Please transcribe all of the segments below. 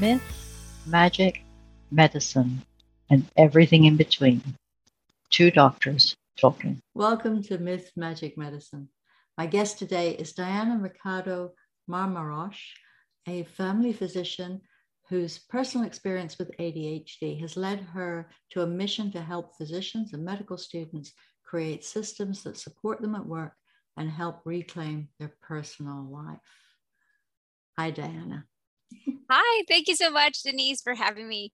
myth, magic, medicine, and everything in between. Two doctors talking. Welcome to Myth, Magic, Medicine. My guest today is Diana Mercado Marmarosh, a family physician whose personal experience with ADHD has led her to a mission to help physicians and medical students create systems that support them at work and help reclaim their personal life. Hi, Diana. Hi, thank you so much, Denise, for having me.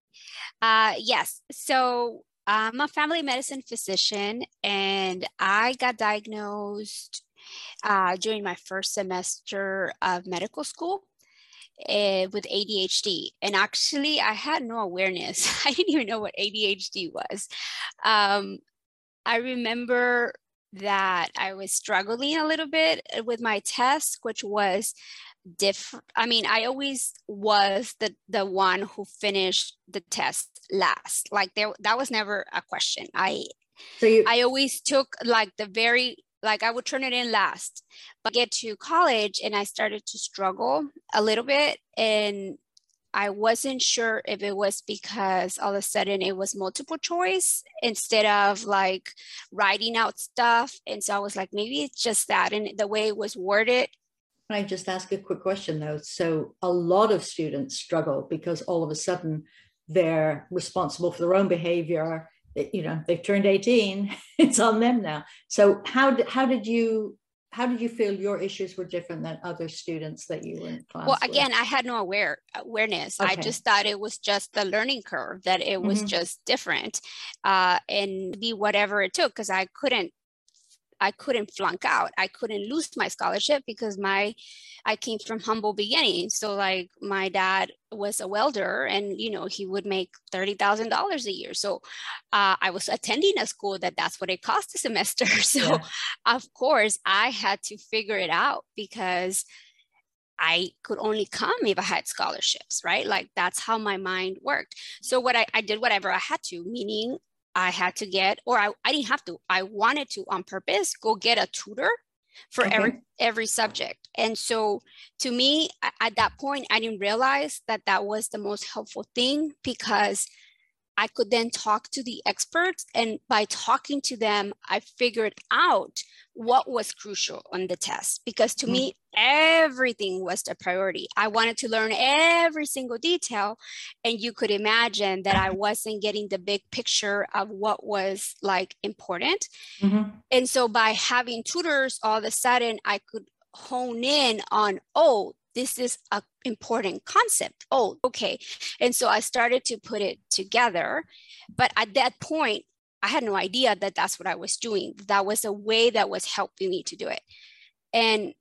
Uh, yes, so I'm a family medicine physician, and I got diagnosed uh, during my first semester of medical school uh, with ADHD. And actually, I had no awareness. I didn't even know what ADHD was. Um, I remember that I was struggling a little bit with my test, which was different. I mean, I always was the the one who finished the test last. Like there, that was never a question. I so you, I always took like the very like I would turn it in last, but I get to college and I started to struggle a little bit and I wasn't sure if it was because all of a sudden it was multiple choice instead of like writing out stuff. And so I was like, maybe it's just that. And the way it was worded. Can I just ask a quick question though? So a lot of students struggle because all of a sudden they're responsible for their own behavior. You know, they've turned 18, it's on them now. So how did, how did you how did you feel your issues were different than other students that you were in class well again with? i had no aware awareness okay. i just thought it was just the learning curve that it was mm-hmm. just different uh, and be whatever it took because i couldn't I couldn't flunk out. I couldn't lose my scholarship because my I came from humble beginnings. So like my dad was a welder and you know he would make $30,000 a year. So uh, I was attending a school that that's what it cost a semester. So yeah. of course I had to figure it out because I could only come if I had scholarships, right? Like that's how my mind worked. So what I, I did whatever I had to, meaning I had to get, or I, I didn't have to, I wanted to on purpose go get a tutor for okay. every every subject. And so to me at that point I didn't realize that that was the most helpful thing because I could then talk to the experts. And by talking to them, I figured out what was crucial on the test because to mm-hmm. me, everything was the priority. I wanted to learn every single detail. And you could imagine that I wasn't getting the big picture of what was like important. Mm-hmm. And so by having tutors, all of a sudden, I could hone in on, oh, this is a important concept. Oh, okay. And so I started to put it together. But at that point, I had no idea that that's what I was doing. That was a way that was helping me to do it. And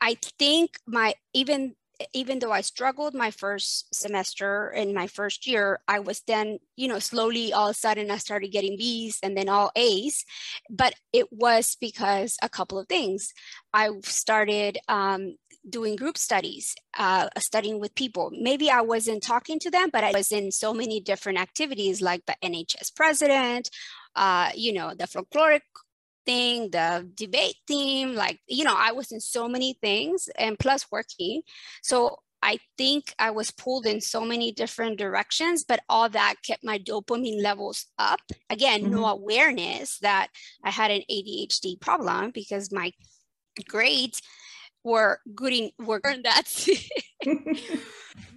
I think my even even though I struggled my first semester in my first year, I was then, you know, slowly all of a sudden I started getting B's and then all A's. But it was because a couple of things. I started um, doing group studies, uh, studying with people. Maybe I wasn't talking to them, but I was in so many different activities like the NHS president, uh, you know, the folkloric thing, the debate team, like, you know, I was in so many things and plus working. So I think I was pulled in so many different directions, but all that kept my dopamine levels up. Again, mm-hmm. no awareness that I had an ADHD problem because my grades were good in were that.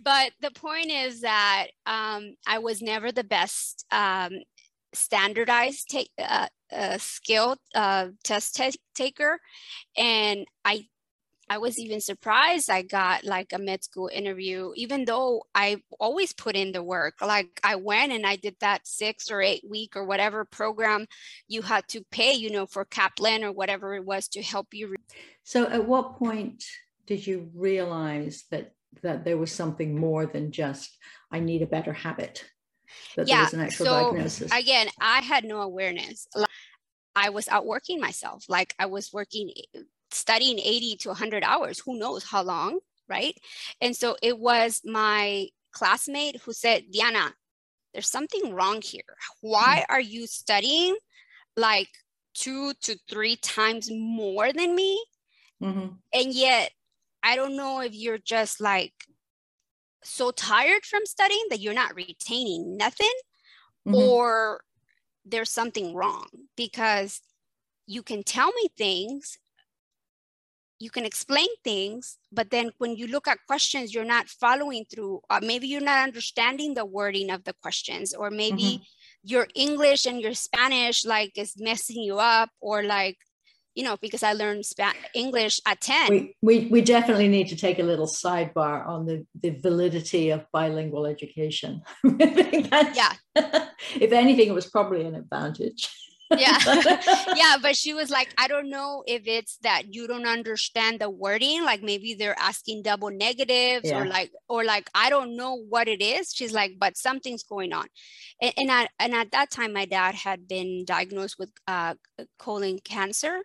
But the point is that um, i was never the best um, standardized take, uh, uh, skill uh, test t- taker. And i I was even surprised I got like a med school interview, even though I always put in the work. Like I went and I did that six or eight week or whatever program you had to pay, you know, for Kaplan or whatever it was to help you. Re- so at what point did you realize that that there was something more than just I need a better habit? That yeah, there was an actual so diagnosis. Again, I had no awareness. I was outworking myself. Like I was working studying 80 to 100 hours, who knows how long, right? And so it was my classmate who said, Diana, there's something wrong here. Why mm-hmm. are you studying like two to three times more than me? Mm-hmm. And yet, I don't know if you're just like so tired from studying that you're not retaining nothing mm-hmm. or there's something wrong because you can tell me things you can explain things but then when you look at questions you're not following through uh, maybe you're not understanding the wording of the questions or maybe mm-hmm. your english and your spanish like is messing you up or like you know because i learned Spanish, english at 10 we, we, we definitely need to take a little sidebar on the, the validity of bilingual education. Yeah. if anything it was probably an advantage yeah. Yeah but she was like i don't know if it's that you don't understand the wording like maybe they're asking double negatives yeah. or like or like i don't know what it is. She's like but something's going on. And and, I, and at that time my dad had been diagnosed with uh, colon cancer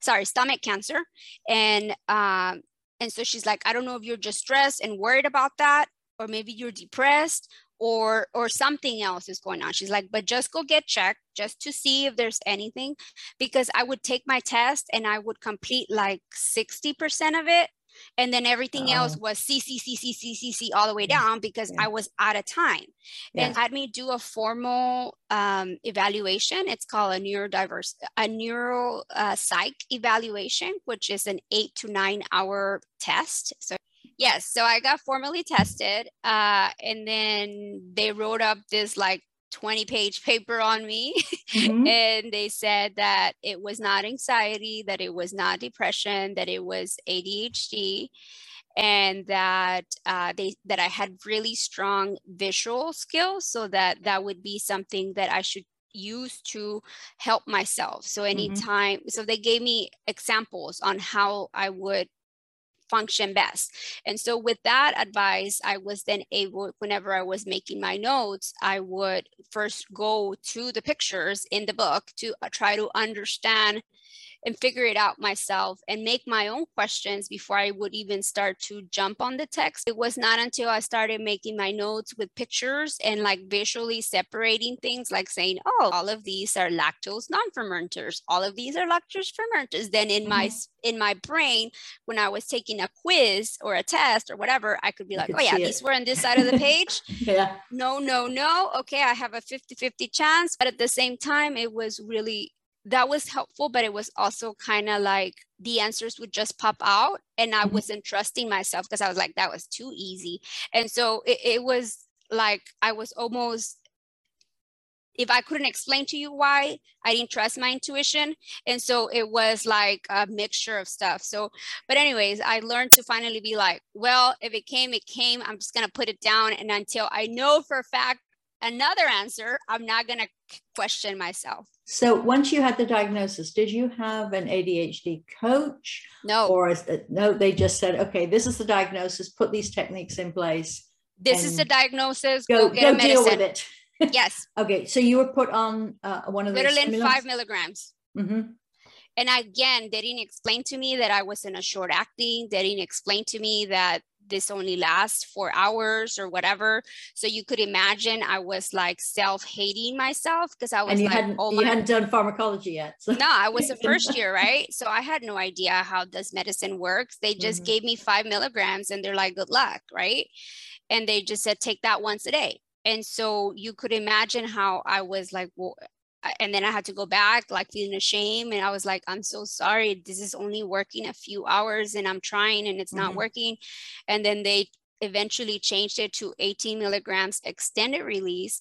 sorry stomach cancer. And um and so she's like i don't know if you're just stressed and worried about that or maybe you're depressed or or something else is going on she's like but just go get checked just to see if there's anything because i would take my test and i would complete like 60% of it and then everything else was C C C C C C C all the way down because yeah. I was out of time, yeah. and had me do a formal um, evaluation. It's called a neurodiverse a neuro uh, psych evaluation, which is an eight to nine hour test. So Yes. So I got formally tested. Uh, and then they wrote up this like 20 page paper on me. Mm-hmm. and they said that it was not anxiety, that it was not depression, that it was ADHD. And that uh, they that I had really strong visual skills, so that that would be something that I should use to help myself. So mm-hmm. anytime, mm-hmm. so they gave me examples on how I would function best. And so with that advice, I was then able, whenever I was making my notes, I would first go to the pictures in the book to uh, try to understand and figure it out myself and make my own questions before I would even start to jump on the text. It was not until I started making my notes with pictures and like visually separating things, like saying, oh, all of these are lactose non-fermenters, all of these are lactose fermenters. Then in mm-hmm. my in my brain, when I was taking a quiz or a test or whatever, I could be like, oh yeah, these were on this side of the page. yeah. No, no, no. Okay, I have a 50-50 chance. But at the same time, it was really that was helpful, but it was also kind of like the answers would just pop out and I mm-hmm. wasn't trusting myself because I was like, that was too easy. And so it, it was like I was almost if I couldn't explain to you why, I didn't trust my intuition. And so it was like a mixture of stuff. So, but anyways, I learned to finally be like, well, if it came, it came. I'm just going to put it down. And until I know for a fact another answer, I'm not going to question myself. So once you had the diagnosis, did you have an ADHD coach? No. Or is it, no, they just said, okay, this is the diagnosis, put these techniques in place. This is the diagnosis. Go, go, go deal with it. yes. okay. So you were put on uh, one of the Ritalin five milligrams. Mm-hmm. And again, they didn't explain to me that I was in a short acting. They didn't explain to me that this only lasts four hours or whatever. So you could imagine I was like self-hating myself because I was and you like, hadn't, oh you hadn't done pharmacology yet. So. No, I was the first year, right? So I had no idea how does medicine works. They just mm-hmm. gave me five milligrams and they're like, good luck, right? And they just said, take that once a day. And so you could imagine how I was like, well, and then I had to go back, like feeling ashamed. And I was like, I'm so sorry. This is only working a few hours and I'm trying and it's mm-hmm. not working. And then they eventually changed it to 18 milligrams extended release.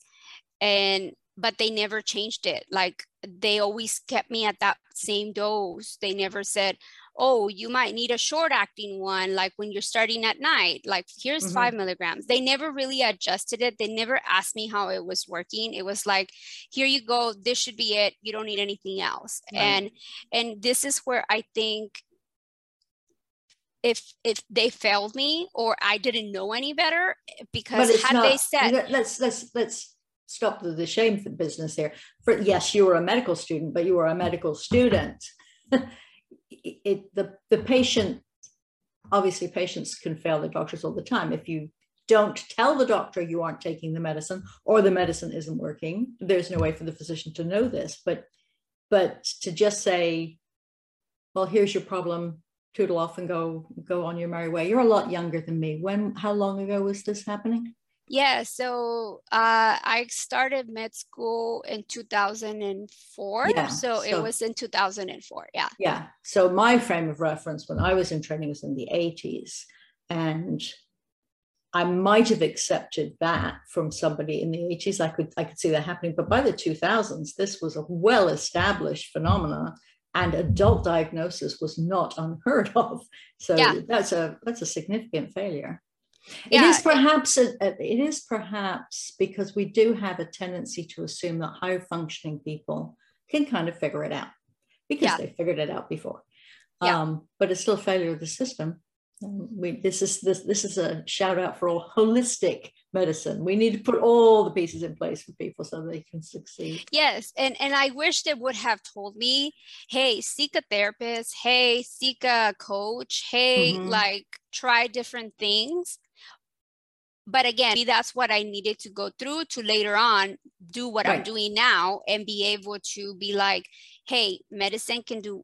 And but they never changed it. Like they always kept me at that same dose. They never said, oh, you might need a short acting one, like when you're starting at night, like here's mm-hmm. five milligrams. They never really adjusted it. They never asked me how it was working. It was like, here you go, this should be it. You don't need anything else. Right. And and this is where I think if if they failed me or I didn't know any better, because had not, they said let's let's let's stop the, the shame business here. For yes, you were a medical student, but you were a medical student. it, the, the patient, obviously patients can fail the doctors all the time. If you don't tell the doctor you aren't taking the medicine or the medicine isn't working, there's no way for the physician to know this. But, but to just say, well, here's your problem, tootle off and go go on your merry way. You're a lot younger than me. When how long ago was this happening? Yeah, so uh, I started med school in 2004. Yeah, so, so, it was in 2004. Yeah. Yeah. So my frame of reference when I was in training was in the 80s. And I might have accepted that from somebody in the 80s. I could I could see that happening. But by the 2000s, this was a well-established phenomenon and adult diagnosis was not unheard of. So yeah. that's a that's a significant failure. Yeah. It is perhaps a, it is perhaps because we do have a tendency to assume that high functioning people can kind of figure it out because yeah. they figured it out before. Yeah. Um, but it's still failure of the system. We, this is this this is a shout out for all holistic medicine. We need to put all the pieces in place for people so they can succeed. Yes, and and I wish they would have told me, hey, seek a therapist. Hey, seek a coach. Hey, mm-hmm. like try different things but again that's what i needed to go through to later on do what right. i'm doing now and be able to be like hey medicine can do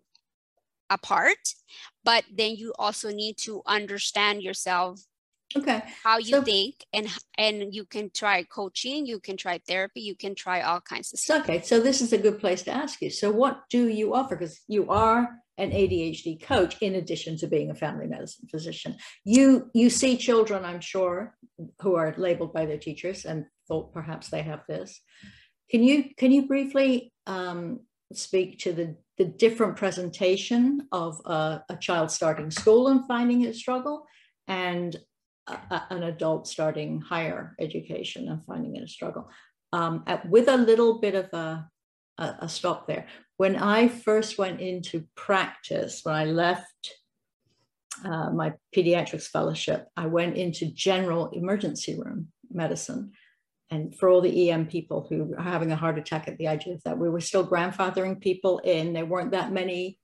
a part but then you also need to understand yourself okay. How you so, think and and you can try coaching you can try therapy you can try all kinds of stuff. Okay so this is a good place to ask you. So what do you offer? Because you are an ADHD coach in addition to being a family medicine physician. You you see children, I'm sure, who are labeled by their teachers and thought perhaps they have this. Can you can you briefly um, speak to the the different presentation of a, a child starting school and finding a struggle, and a, an adult starting higher education and finding it a struggle, um, at, with a little bit of a a, a stop there. When I first went into practice, when I left uh, my pediatrics fellowship, I went into general emergency room medicine. And for all the EM people who are having a heart attack at the idea of that, we were still grandfathering people in. There weren't that many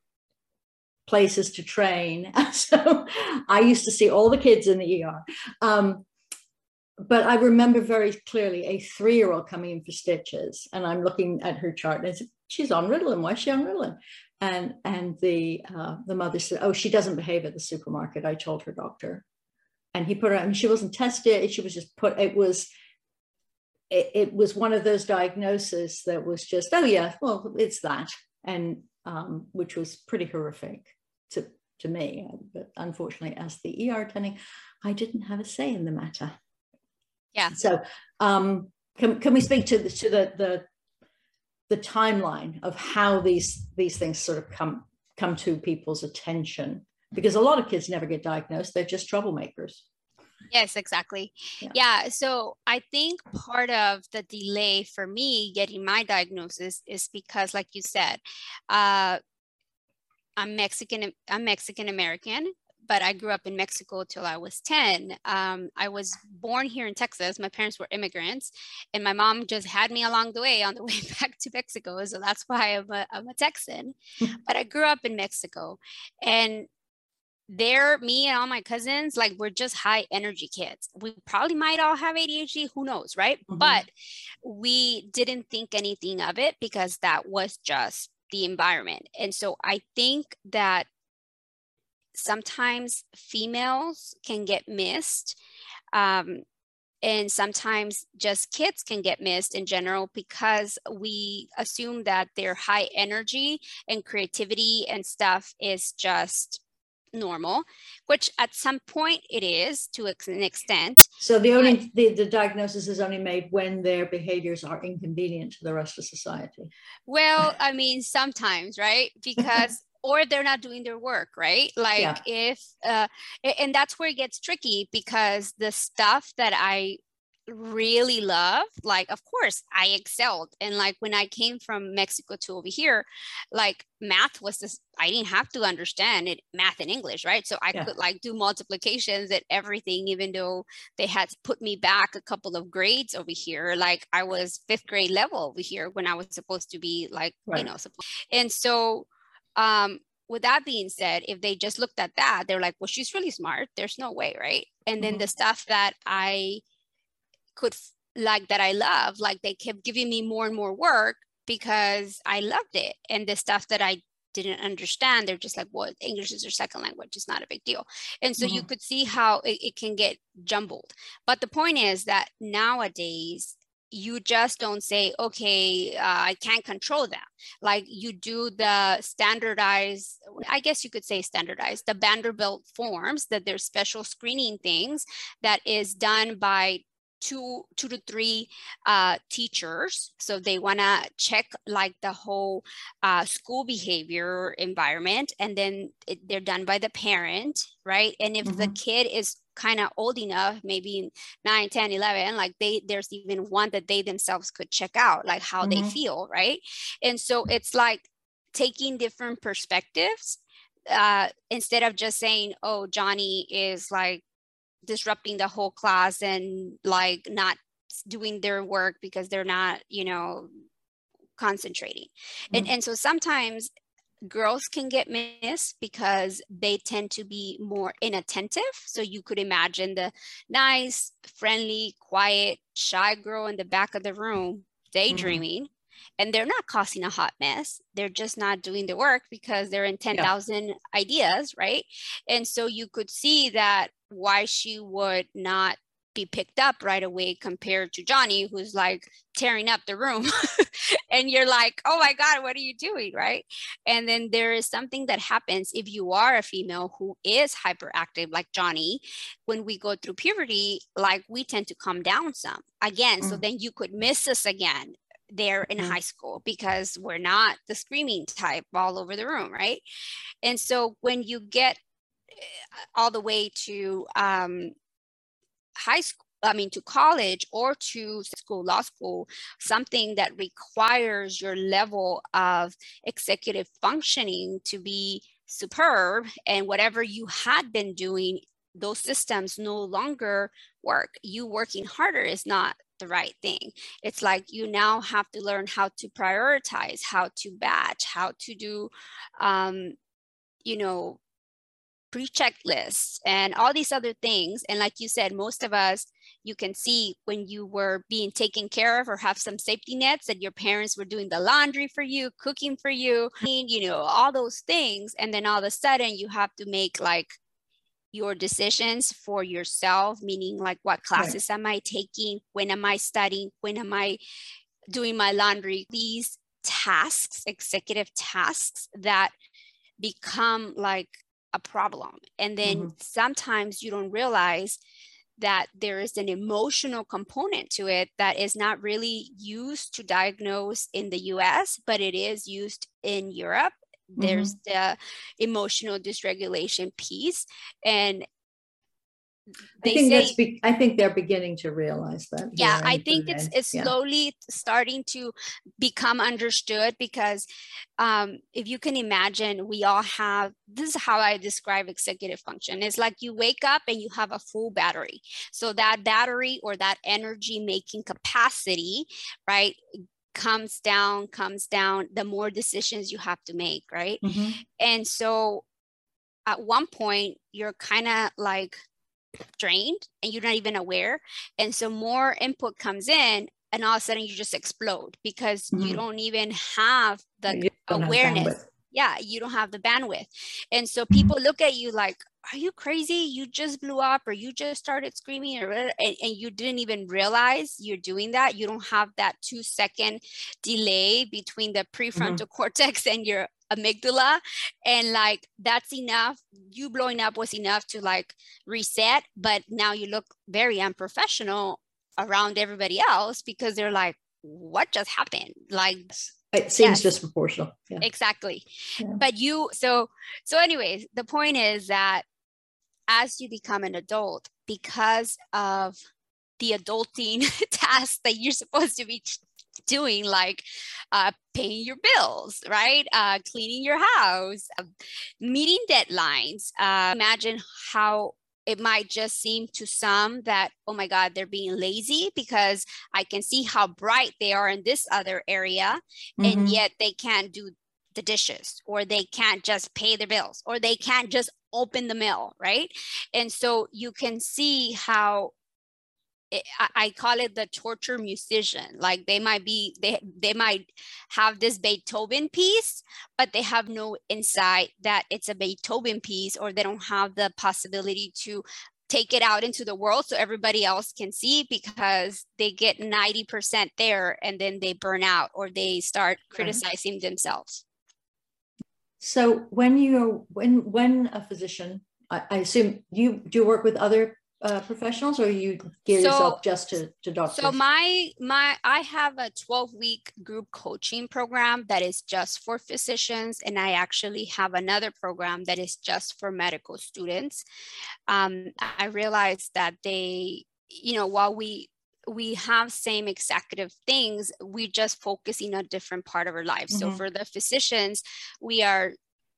places to train. so I used to see all the kids in the ER. Um, but I remember very clearly a three year old coming in for stitches, and I'm looking at her chart and I said, She's on Ritalin. Why is she on Ritalin? And, and the, uh, the mother said, Oh, she doesn't behave at the supermarket. I told her doctor. And he put her, I mean, she wasn't tested. She was just put, it was, it, it was one of those diagnoses that was just, oh, yeah, well, it's that. And um, which was pretty horrific to, to me. But unfortunately, as the ER attending, I didn't have a say in the matter. Yeah. So um, can, can we speak to the, to the, the, the timeline of how these, these things sort of come, come to people's attention? Because a lot of kids never get diagnosed. They're just troublemakers. Yes, exactly. Yeah. yeah. So I think part of the delay for me getting my diagnosis is because, like you said, uh, I'm Mexican. I'm Mexican American, but I grew up in Mexico till I was 10. Um, I was born here in Texas. My parents were immigrants, and my mom just had me along the way on the way back to Mexico. So that's why I'm a, I'm a Texan. but I grew up in Mexico. And there, me and all my cousins, like we're just high energy kids. We probably might all have ADHD, who knows, right? Mm-hmm. But we didn't think anything of it because that was just the environment. And so I think that sometimes females can get missed. Um, and sometimes just kids can get missed in general because we assume that their high energy and creativity and stuff is just normal which at some point it is to an extent. So the only the, the diagnosis is only made when their behaviors are inconvenient to the rest of society. Well i mean sometimes right? Because or they're not doing their work right? Like yeah. if uh, and that's where it gets tricky because the stuff that i really love like of course i excelled and like when i came from mexico to over here like math was this i didn't have to understand it math and english right so i yeah. could like do multiplications and everything even though they had put me back a couple of grades over here like i was fifth grade level over here when i was supposed to be like right. you know and so um, with that being said, if they just looked at that, they're like, well, she's really smart. There's no way, right? And then mm-hmm. the stuff that I could like that I love, like they kept giving me more and more work because I loved it. And the stuff that I didn't understand they're just like well english is their second language it's not a big deal and so mm-hmm. you could see how it, it can get jumbled but the point is that nowadays you just don't say okay uh, i can't control that like you do the standardized i guess you could say standardized the vanderbilt forms that there's special screening things that is done by two two to three uh, teachers so they want to check like the whole uh, school behavior environment and then it, they're done by the parent right and if mm-hmm. the kid is kind of old enough maybe 9 10 11 like they there's even one that they themselves could check out like how mm-hmm. they feel right and so it's like taking different perspectives uh, instead of just saying oh johnny is like disrupting the whole class and like not doing their work because they're not you know concentrating mm-hmm. and and so sometimes girls can get missed because they tend to be more inattentive so you could imagine the nice friendly quiet shy girl in the back of the room mm-hmm. daydreaming mm-hmm and they're not causing a hot mess they're just not doing the work because they're in 10,000 yeah. ideas right and so you could see that why she would not be picked up right away compared to Johnny who's like tearing up the room and you're like oh my god what are you doing right and then there is something that happens if you are a female who is hyperactive like Johnny when we go through puberty like we tend to calm down some again mm. so then you could miss us again there in mm-hmm. high school because we're not the screaming type all over the room, right? And so when you get all the way to um, high school, I mean, to college or to school, law school, something that requires your level of executive functioning to be superb, and whatever you had been doing, those systems no longer work. You working harder is not the right thing. It's like you now have to learn how to prioritize, how to batch, how to do, um, you know, pre checklists and all these other things. And like you said, most of us, you can see when you were being taken care of or have some safety nets that your parents were doing the laundry for you, cooking for you, you know, all those things. And then all of a sudden you have to make like your decisions for yourself, meaning like what classes right. am I taking? When am I studying? When am I doing my laundry? These tasks, executive tasks that become like a problem. And then mm-hmm. sometimes you don't realize that there is an emotional component to it that is not really used to diagnose in the US, but it is used in Europe there's mm-hmm. the emotional dysregulation piece and I think say, that's be, I think they're beginning to realize that. Yeah, I think it's it's yeah. slowly starting to become understood because um, if you can imagine, we all have this is how I describe executive function. It's like you wake up and you have a full battery. So that battery or that energy making capacity, right, comes down, comes down, the more decisions you have to make, right? Mm-hmm. And so at one point, you're kind of like drained and you're not even aware. And so more input comes in, and all of a sudden you just explode because mm-hmm. you don't even have the awareness. Have yeah, you don't have the bandwidth. And so mm-hmm. people look at you like, are you crazy? You just blew up or you just started screaming or and, and you didn't even realize you're doing that. You don't have that two second delay between the prefrontal mm-hmm. cortex and your amygdala and like that's enough you blowing up was enough to like reset but now you look very unprofessional around everybody else because they're like what just happened like it seems yes, disproportional yeah. exactly yeah. but you so so anyways the point is that as you become an adult because of the adulting tasks that you're supposed to be doing like uh, paying your bills right uh, cleaning your house uh, meeting deadlines uh, imagine how it might just seem to some that, oh my God, they're being lazy because I can see how bright they are in this other area, mm-hmm. and yet they can't do the dishes or they can't just pay their bills or they can't just open the mail, right? And so you can see how it, I call it the torture musician. Like they might be, they they might have this Beethoven piece, but they have no insight that it's a Beethoven piece, or they don't have the possibility to take it out into the world so everybody else can see because they get 90% there and then they burn out or they start criticizing right. themselves. So when you when when a physician, I, I assume you do you work with other uh, professionals or you gear so, yourself just to, to doctors? So my my I have a 12 week group coaching program that is just for physicians and I actually have another program that is just for medical students. Um, I realized that they, you know, while we we have same executive things, we just focus in a different part of our life. Mm-hmm. So for the physicians, we are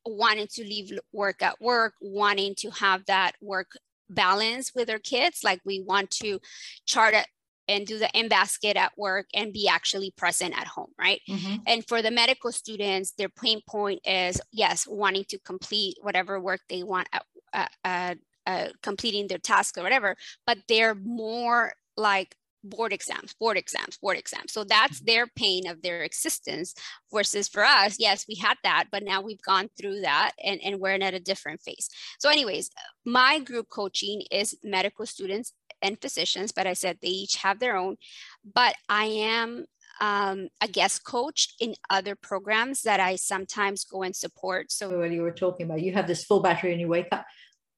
wanting to leave work at work, wanting to have that work balance with our kids. Like we want to chart it and do the in basket at work and be actually present at home, right? Mm-hmm. And for the medical students, their pain point is yes, wanting to complete whatever work they want at, uh, uh, uh, completing their task or whatever, but they're more like board exams, board exams, board exams. So that's their pain of their existence versus for us, yes, we had that, but now we've gone through that and, and we're in at a different phase. So, anyways, my group coaching is medical students and physicians, but I said they each have their own. But I am um, a guest coach in other programs that I sometimes go and support. So, when you were talking about you have this full battery and you wake up,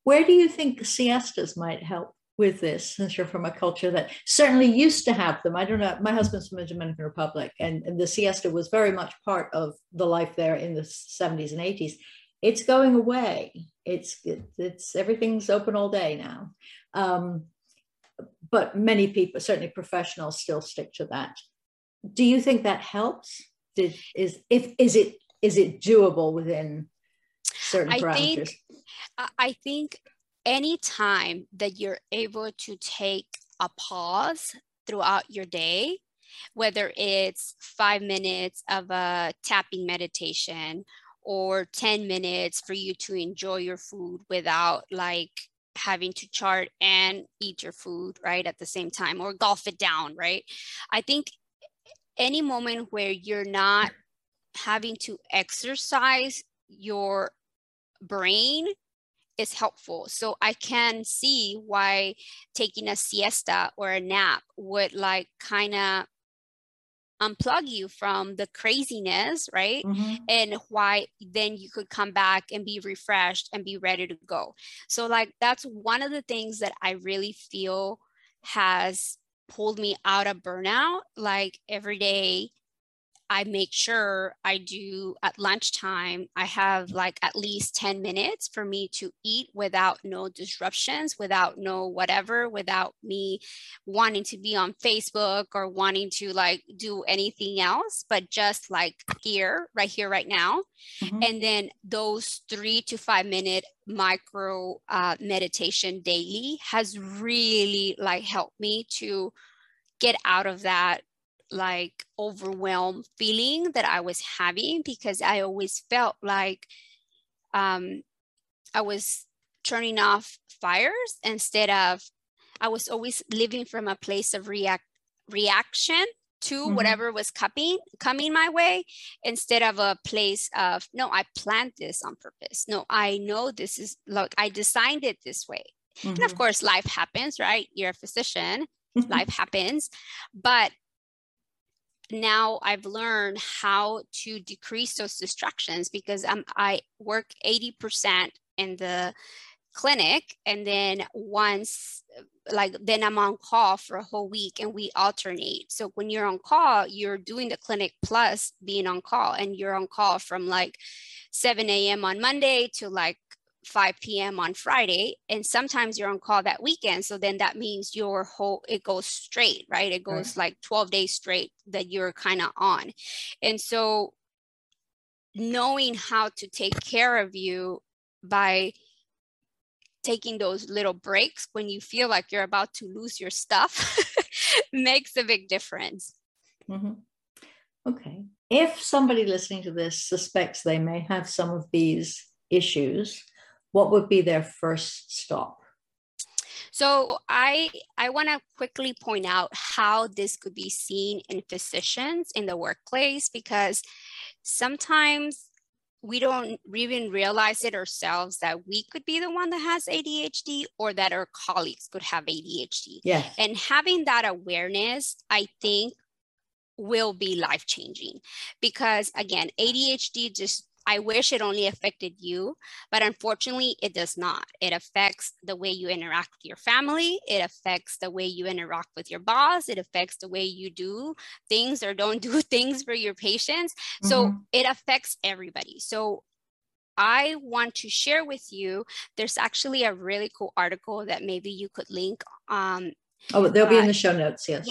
where do you think siestas might help? With this since you're from a culture that certainly used to have them. I don't know. My husband's from the Dominican Republic, and, and the siesta was very much part of the life there in the 70s and 80s. It's going away. It's it's everything's open all day now. Um, but many people, certainly professionals, still stick to that. Do you think that helps? Did, is if is it is it doable within certain I parameters? Think, I think anytime that you're able to take a pause throughout your day, whether it's five minutes of a tapping meditation or 10 minutes for you to enjoy your food without like having to chart and eat your food right at the same time or golf it down right? I think any moment where you're not having to exercise your brain is helpful. So I can see why taking a siesta or a nap would like kind of unplug you from the craziness, right? Mm-hmm. And why then you could come back and be refreshed and be ready to go. So, like, that's one of the things that I really feel has pulled me out of burnout. Like, every day, I make sure I do at lunchtime, I have like at least 10 minutes for me to eat without no disruptions, without no whatever, without me wanting to be on Facebook or wanting to like do anything else, but just like here, right here, right now. Mm-hmm. And then those three to five minute micro uh, meditation daily has really like helped me to get out of that like overwhelmed feeling that I was having because I always felt like um, I was turning off fires instead of I was always living from a place of react reaction to mm-hmm. whatever was coming coming my way instead of a place of no I planned this on purpose no I know this is like I designed it this way mm-hmm. and of mm-hmm. course life happens right you're a physician life happens but now I've learned how to decrease those distractions because I'm, I work 80% in the clinic and then once like then i'm on call for a whole week and we alternate. So when you're on call you're doing the clinic plus being on call and you're on call from like 7 a.m on monday to like 5 p.m. on Friday, and sometimes you're on call that weekend. So then that means your whole it goes straight, right? It goes right. like 12 days straight that you're kind of on. And so knowing how to take care of you by taking those little breaks when you feel like you're about to lose your stuff makes a big difference. Mm-hmm. Okay. If somebody listening to this suspects they may have some of these issues, what would be their first stop? So I I want to quickly point out how this could be seen in physicians in the workplace because sometimes we don't even realize it ourselves that we could be the one that has ADHD or that our colleagues could have ADHD. Yeah. And having that awareness, I think will be life changing because again, ADHD just I wish it only affected you, but unfortunately, it does not. It affects the way you interact with your family. It affects the way you interact with your boss. It affects the way you do things or don't do things for your patients. Mm-hmm. So it affects everybody. So I want to share with you. There's actually a really cool article that maybe you could link. Um, oh, they'll be in the show notes. Yes.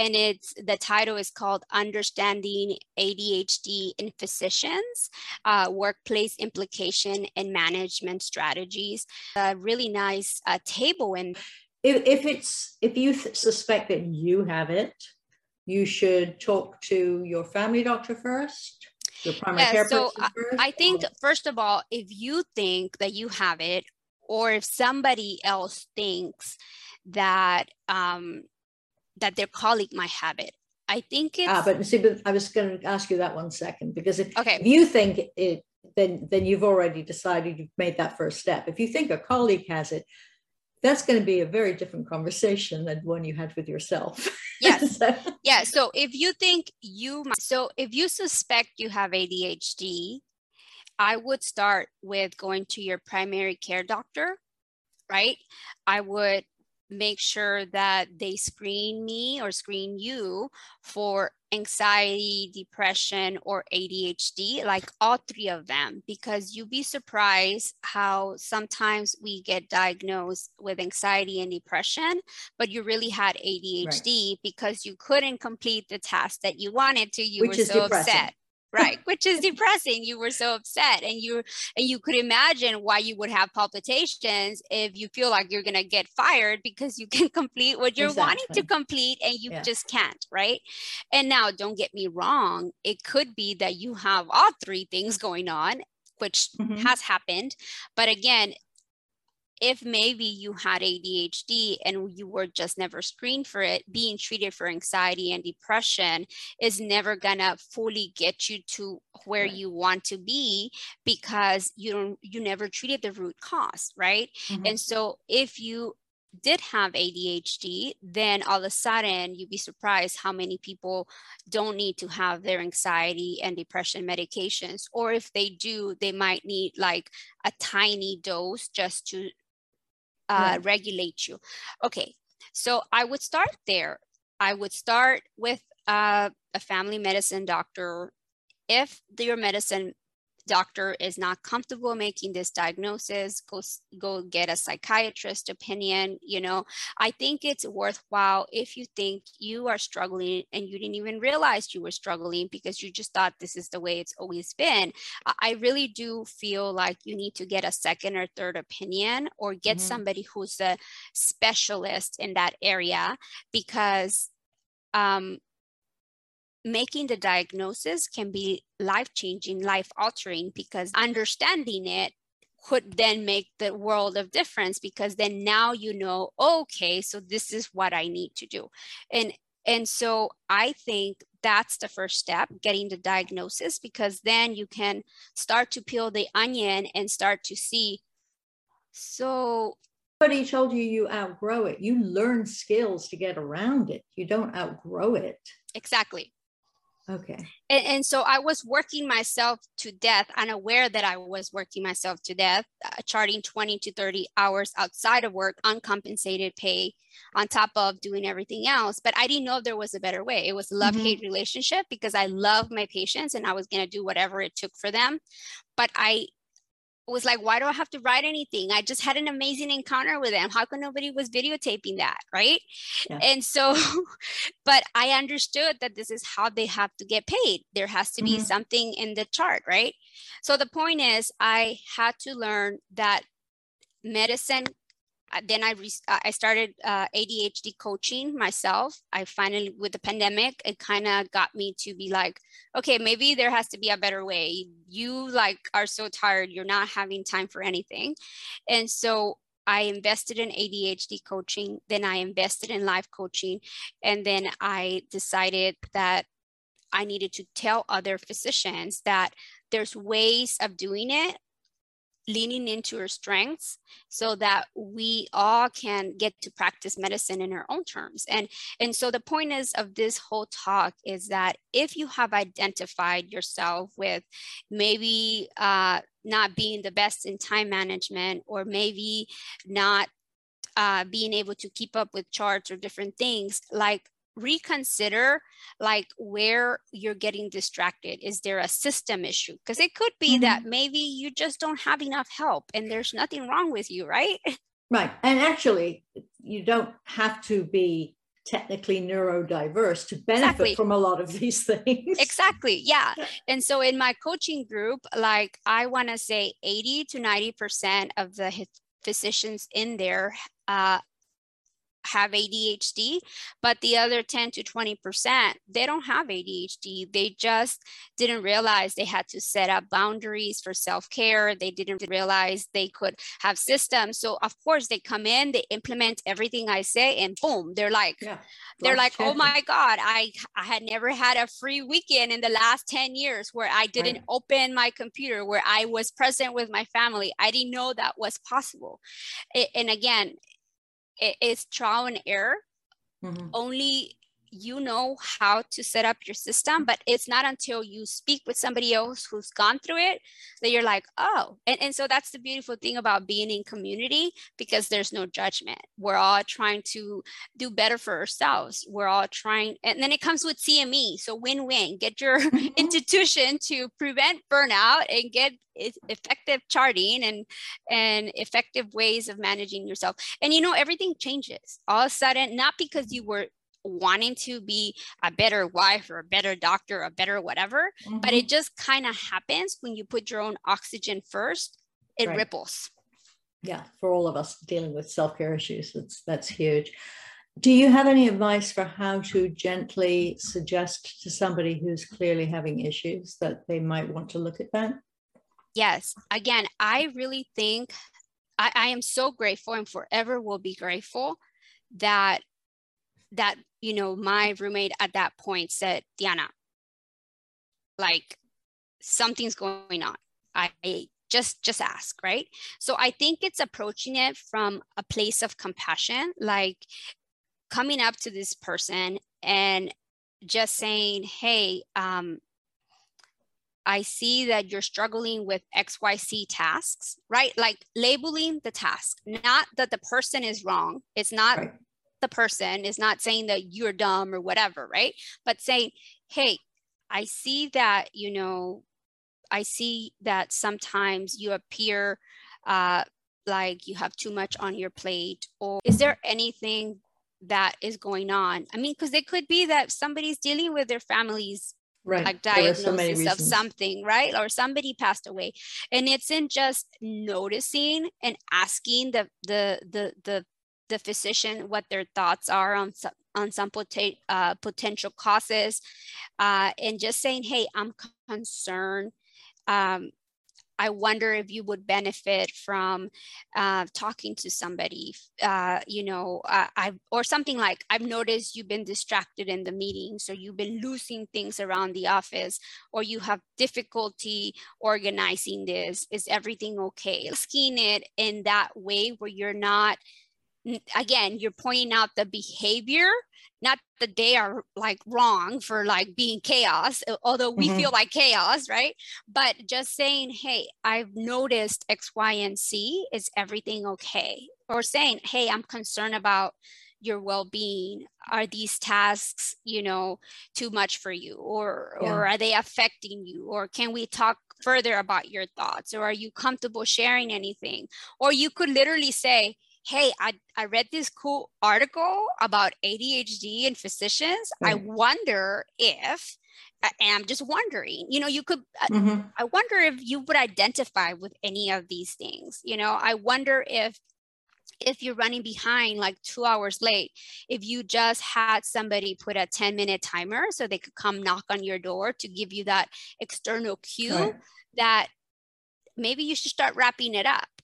And it's the title is called understanding adhd in physicians uh, workplace implication and management strategies. A really nice uh, table and if, if it's if you th- suspect that you have it you should talk to your family doctor first your primary yeah, care so person first, I think first of all if you think that you have it or if somebody else thinks that um, that their colleague might have it. I think it's. Ah, but see, but I was going to ask you that one second because if, okay. if you think it, then then you've already decided you've made that first step. If you think a colleague has it, that's going to be a very different conversation than one you had with yourself. Yes. so. Yeah. So if you think you, might, so if you suspect you have ADHD, I would start with going to your primary care doctor, right? I would make sure that they screen me or screen you for anxiety, depression, or ADHD, like all three of them, because you'd be surprised how sometimes we get diagnosed with anxiety and depression, but you really had ADHD right. because you couldn't complete the task that you wanted to. You Which were so depressing. upset right which is depressing you were so upset and you and you could imagine why you would have palpitations if you feel like you're going to get fired because you can complete what you're exactly. wanting to complete and you yeah. just can't right and now don't get me wrong it could be that you have all three things going on which mm-hmm. has happened but again if maybe you had ADHD and you were just never screened for it, being treated for anxiety and depression is never gonna fully get you to where right. you want to be because you don't you never treated the root cause, right? Mm-hmm. And so if you did have ADHD, then all of a sudden you'd be surprised how many people don't need to have their anxiety and depression medications. Or if they do, they might need like a tiny dose just to uh, right. regulate you. Okay, so I would start there. I would start with uh, a family medicine doctor. If your medicine doctor is not comfortable making this diagnosis go go get a psychiatrist opinion you know i think it's worthwhile if you think you are struggling and you didn't even realize you were struggling because you just thought this is the way it's always been i really do feel like you need to get a second or third opinion or get mm-hmm. somebody who's a specialist in that area because um, making the diagnosis can be life changing, life altering because understanding it could then make the world of difference because then now you know okay so this is what i need to do and and so i think that's the first step getting the diagnosis because then you can start to peel the onion and start to see so Nobody told you you outgrow it. You learn skills to get around it. You don't outgrow it. Exactly. Okay. And, and, so I was working myself to death, unaware that I was working myself to death, uh, charting 20 to 30 hours outside of work, uncompensated pay, on top of doing everything else. But I didn't know there was a better way. It was a love hate mm-hmm. relationship because I love my patients and I was going to do whatever it took for them. But I was like, why do I have to write anything? I just had an amazing encounter with them. How come nobody was videotaping that? Right. Yeah. And so, but I understood that this is how they have to get paid. There has to be mm-hmm. something in the chart. Right. So the point is, I had to learn that medicine then I re- I started uh, ADHD coaching myself. I finally, with the pandemic, it kind of got me to be like, okay, maybe there has to be a better way. You like are so tired, you're not having time for anything, and so I invested in ADHD coaching, then I invested in life coaching, and then I decided that I needed to tell other physicians that there's ways of doing it leaning into our strengths so that we all can get to practice medicine in our own terms. And and so the point is of this whole talk is that if you have identified yourself with maybe uh, not being the best in time management or maybe not uh, being able to keep up with charts or different things like reconsider like where you're getting distracted. Is there a system issue? Because it could be mm-hmm. that maybe you just don't have enough help and there's nothing wrong with you right? Right and actually you don't have to be technically neurodiverse to benefit exactly. from a lot of these things. Exactly yeah and so in my coaching group like i want to say 80 to 90 percent of the physicians in there uh, have ADHD, but the other 10 to 20%, they don't have ADHD. They just didn't realize they had to set up boundaries for self care. They didn't realize they could have systems. So, of course, they come in, they implement everything I say, and boom, they're like, yeah. they're like, oh my God, I, I had never had a free weekend in the last 10 years where I didn't right. open my computer, where I was present with my family. I didn't know that was possible. And again, it is trial and error. Mm-hmm. Only you know how to set up your system, but it's not until you speak with somebody else who's gone through it that you're like, oh. And, and so that's the beautiful thing about being in community because there's no judgment. We're all trying to do better for ourselves. We're all trying, and then it comes with CME. So win win. Get your mm-hmm. institution to prevent burnout and get effective charting and and effective ways of managing yourself and you know everything changes all of a sudden not because you were wanting to be a better wife or a better doctor, or a better whatever, mm-hmm. but it just kind of happens when you put your own oxygen first, it right. ripples. Yeah, for all of us dealing with self-care issues, that's that's huge. Do you have any advice for how to gently suggest to somebody who's clearly having issues that they might want to look at that? Yes. Again, I really think I, I am so grateful and forever will be grateful that that you know my roommate at that point said diana like something's going on i just just ask right so i think it's approaching it from a place of compassion like coming up to this person and just saying hey um I see that you're struggling with XYZ tasks, right? Like labeling the task, not that the person is wrong. It's not right the person is not saying that you're dumb or whatever, right? But saying, hey, I see that, you know, I see that sometimes you appear uh, like you have too much on your plate, or is there anything that is going on? I mean, because it could be that somebody's dealing with their families right. like diagnosis so of something, right? Or somebody passed away. And it's in just noticing and asking the the the the the physician what their thoughts are on some, on some pot- uh, potential causes uh, and just saying, hey, I'm concerned. Um, I wonder if you would benefit from uh, talking to somebody, uh, you know, uh, I or something like I've noticed you've been distracted in the meeting, so you've been losing things around the office, or you have difficulty organizing this. Is everything okay? Asking it in that way where you're not again you're pointing out the behavior not that they are like wrong for like being chaos although we mm-hmm. feel like chaos right? But just saying hey i've noticed x y and c is everything okay? Or saying hey i'm concerned about your well-being. Are these tasks you know too much for you or yeah. or are they affecting you? Or can we talk further about your thoughts? Or are you comfortable sharing anything? Or you could literally say hey, I, I read this cool article about ADHD and physicians. Right. I wonder if, and I'm just wondering, you know, you could, mm-hmm. I wonder if you would identify with any of these things. You know, I wonder if if you're running behind like two hours late, if you just had somebody put a 10 minute timer so they could come knock on your door to give you that external cue right. that maybe you should start wrapping it up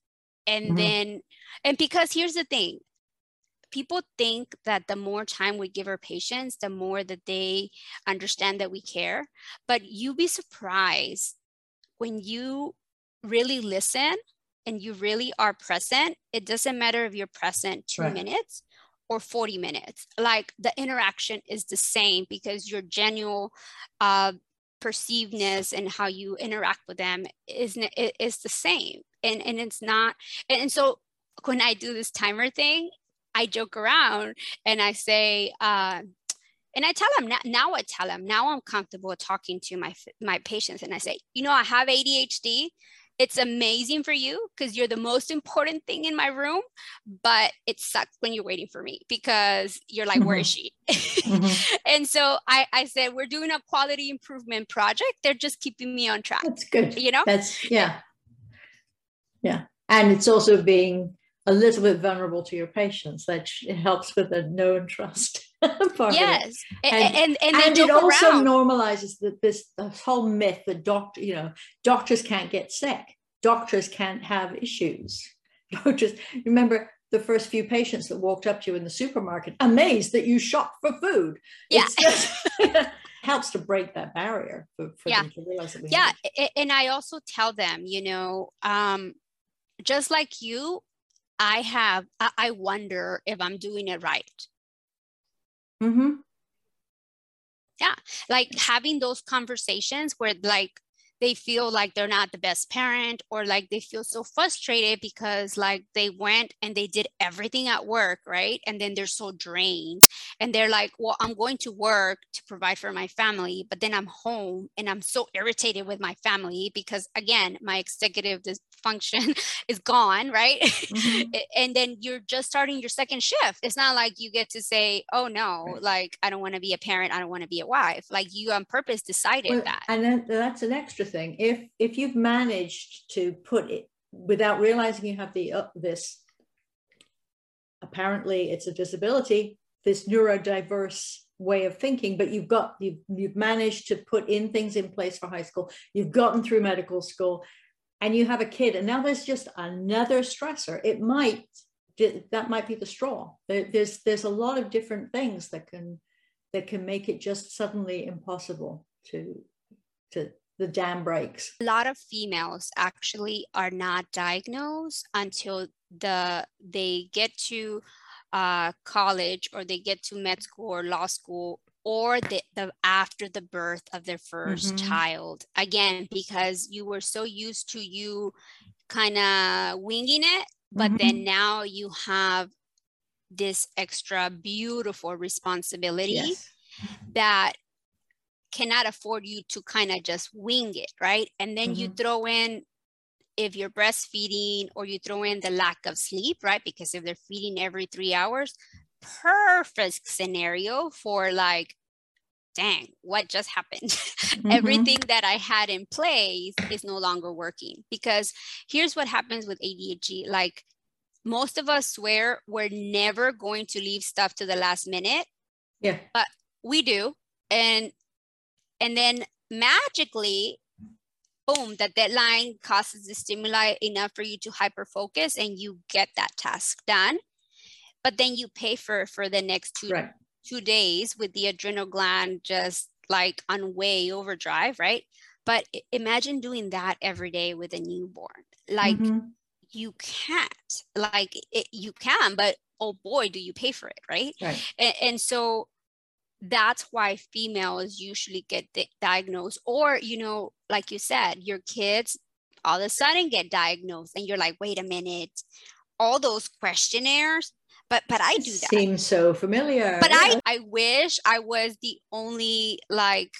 and mm-hmm. then and because here's the thing people think that the more time we give our patients the more that they understand that we care but you be surprised when you really listen and you really are present it doesn't matter if you're present two right. minutes or 40 minutes like the interaction is the same because your genuine uh, perceivedness and how you interact with them is is the same and and it's not and so when i do this timer thing i joke around and i say uh, and I tell them now, I tell them now I'm comfortable talking to my my patients. And I say, you know, I have ADHD it's amazing for you because you're the most important thing in my room but it sucks when you're waiting for me because you're like mm-hmm. where is she? Mm-hmm. and so I, I said we're doing a quality improvement project. They're just keeping me on track that's good. you know? That's yeah yeah. And it's also being a little bit vulnerable to your patients that helps with the know and trust yes. And and, and, and it also around. normalizes that this, this whole myth that doctor you know doctors can't get sick. Doctors can't have issues. Doctors remember the first few patients that walked up to you in the supermarket amazed that you shop for food. Yeah. Just, helps to break that barrier for, for yeah. them to realize that yeah. and i also tell them you know um, just like you i have i wonder if i'm doing it right Mm-hmm. Yeah, like having those conversations where like they feel like they're not the best parent or like they feel so frustrated because like they went and they did everything at work right and then they're so drained and they're like well i'm going to work to provide for my family but then i'm home and i'm so irritated with my family because again my executive function is gone right mm-hmm. and then you're just starting your second shift it's not like you get to say oh no right. like i don't want to be a parent i don't want to be a wife like you on purpose decided well, that and then that's an extra thing. If if you've managed to put it without realizing you have the uh, this apparently it's a disability, this neurodiverse way of thinking, but you've got you've you've managed to put in things in place for high school. You've gotten through medical school, and you have a kid, and now there's just another stressor. It might that might be the straw. there's there's a lot of different things that can that can make it just suddenly impossible to to the dam breaks. A lot of females actually are not diagnosed until the they get to uh, college or they get to med school or law school or the, the after the birth of their 1st mm-hmm. child again because you were so used to you kind of winging it but mm-hmm. then now you have this extra beautiful responsibility yes. that cannot afford you to kind of just wing it, right? And then mm-hmm. you throw in if you're breastfeeding or you throw in the lack of sleep, right? Because if they're feeding every three hours, perfect scenario for like, dang, what just happened? Mm-hmm. Everything that I had in place is no longer working. Because here's what happens with ADHD like, most of us swear we're never going to leave stuff to the last minute. Yeah. But we do. And and then magically, boom, the deadline causes the stimuli enough for you to hyper focus and you get that task done. But then you pay for for the next two right. two days with the adrenal gland just like on way overdrive, right? But imagine doing that every day with a newborn. Like mm-hmm. you can't, like it, you can, but oh boy, do you pay for it, right? right. And, and so that's why females usually get di- diagnosed or you know like you said your kids all of a sudden get diagnosed and you're like wait a minute all those questionnaires but but i do that seems so familiar but yeah. i i wish i was the only like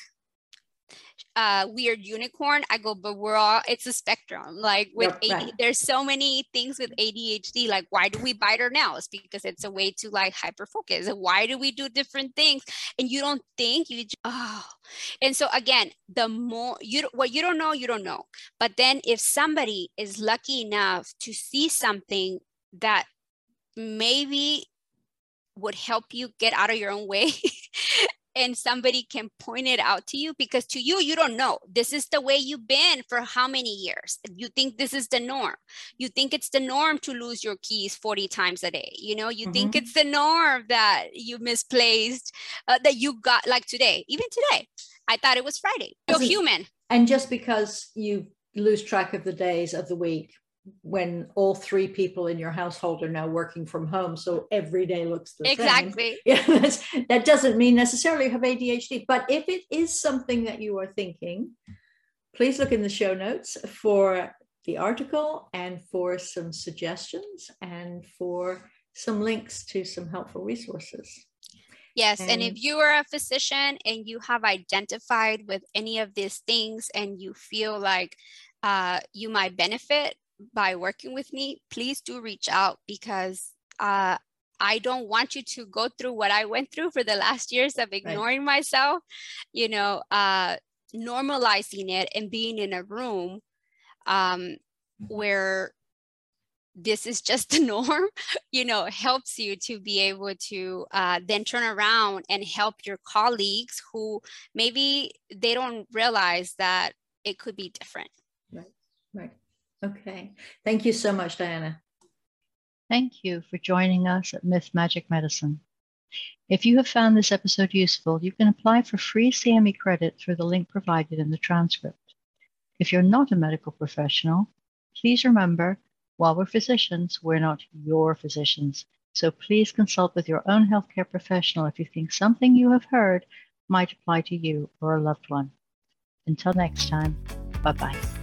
uh, weird unicorn, I go, but we're all, it's a spectrum. Like with AD, right. there's so many things with ADHD. Like, why do we bite our nails? Because it's a way to like hyper focus. And why do we do different things? And you don't think you, just, oh. And so again, the more you, what you don't know, you don't know. But then if somebody is lucky enough to see something that maybe would help you get out of your own way and somebody can point it out to you because to you you don't know. This is the way you've been for how many years? You think this is the norm. You think it's the norm to lose your keys 40 times a day. You know you mm-hmm. think it's the norm that you misplaced uh, that you got like today even today. I thought it was friday. You're human. And just because you lose track of the days of the week when all three people in your household are now working from home so every day looks the exactly. same exactly yeah that doesn't mean necessarily you have adhd but if it is something that you are thinking please look in the show notes for the article and for some suggestions and for some links to some helpful resources Yes. And, and, if you are a physician and you have identified with any of these things and you feel like uh, you might benefit by working with me, please do reach out because uh, I don't want you to go through what I went through for the last years of ignoring right. myself, you know, uh, normalizing it and being in a room um, where this is just the norm, you know, helps you to be able to uh, then turn around and help your colleagues who maybe they don't realize that it could be different. Right, right. Okay. Thank you so much, Diana. Thank you for joining us at Myth Magic Medicine. If you have found this episode useful, you can apply for free CME credit through the link provided in the transcript. If you're not a medical professional, please remember while we're physicians, we're not your physicians. So please consult with your own healthcare professional if you think something you have heard might apply to you or a loved one. Until next time, bye bye.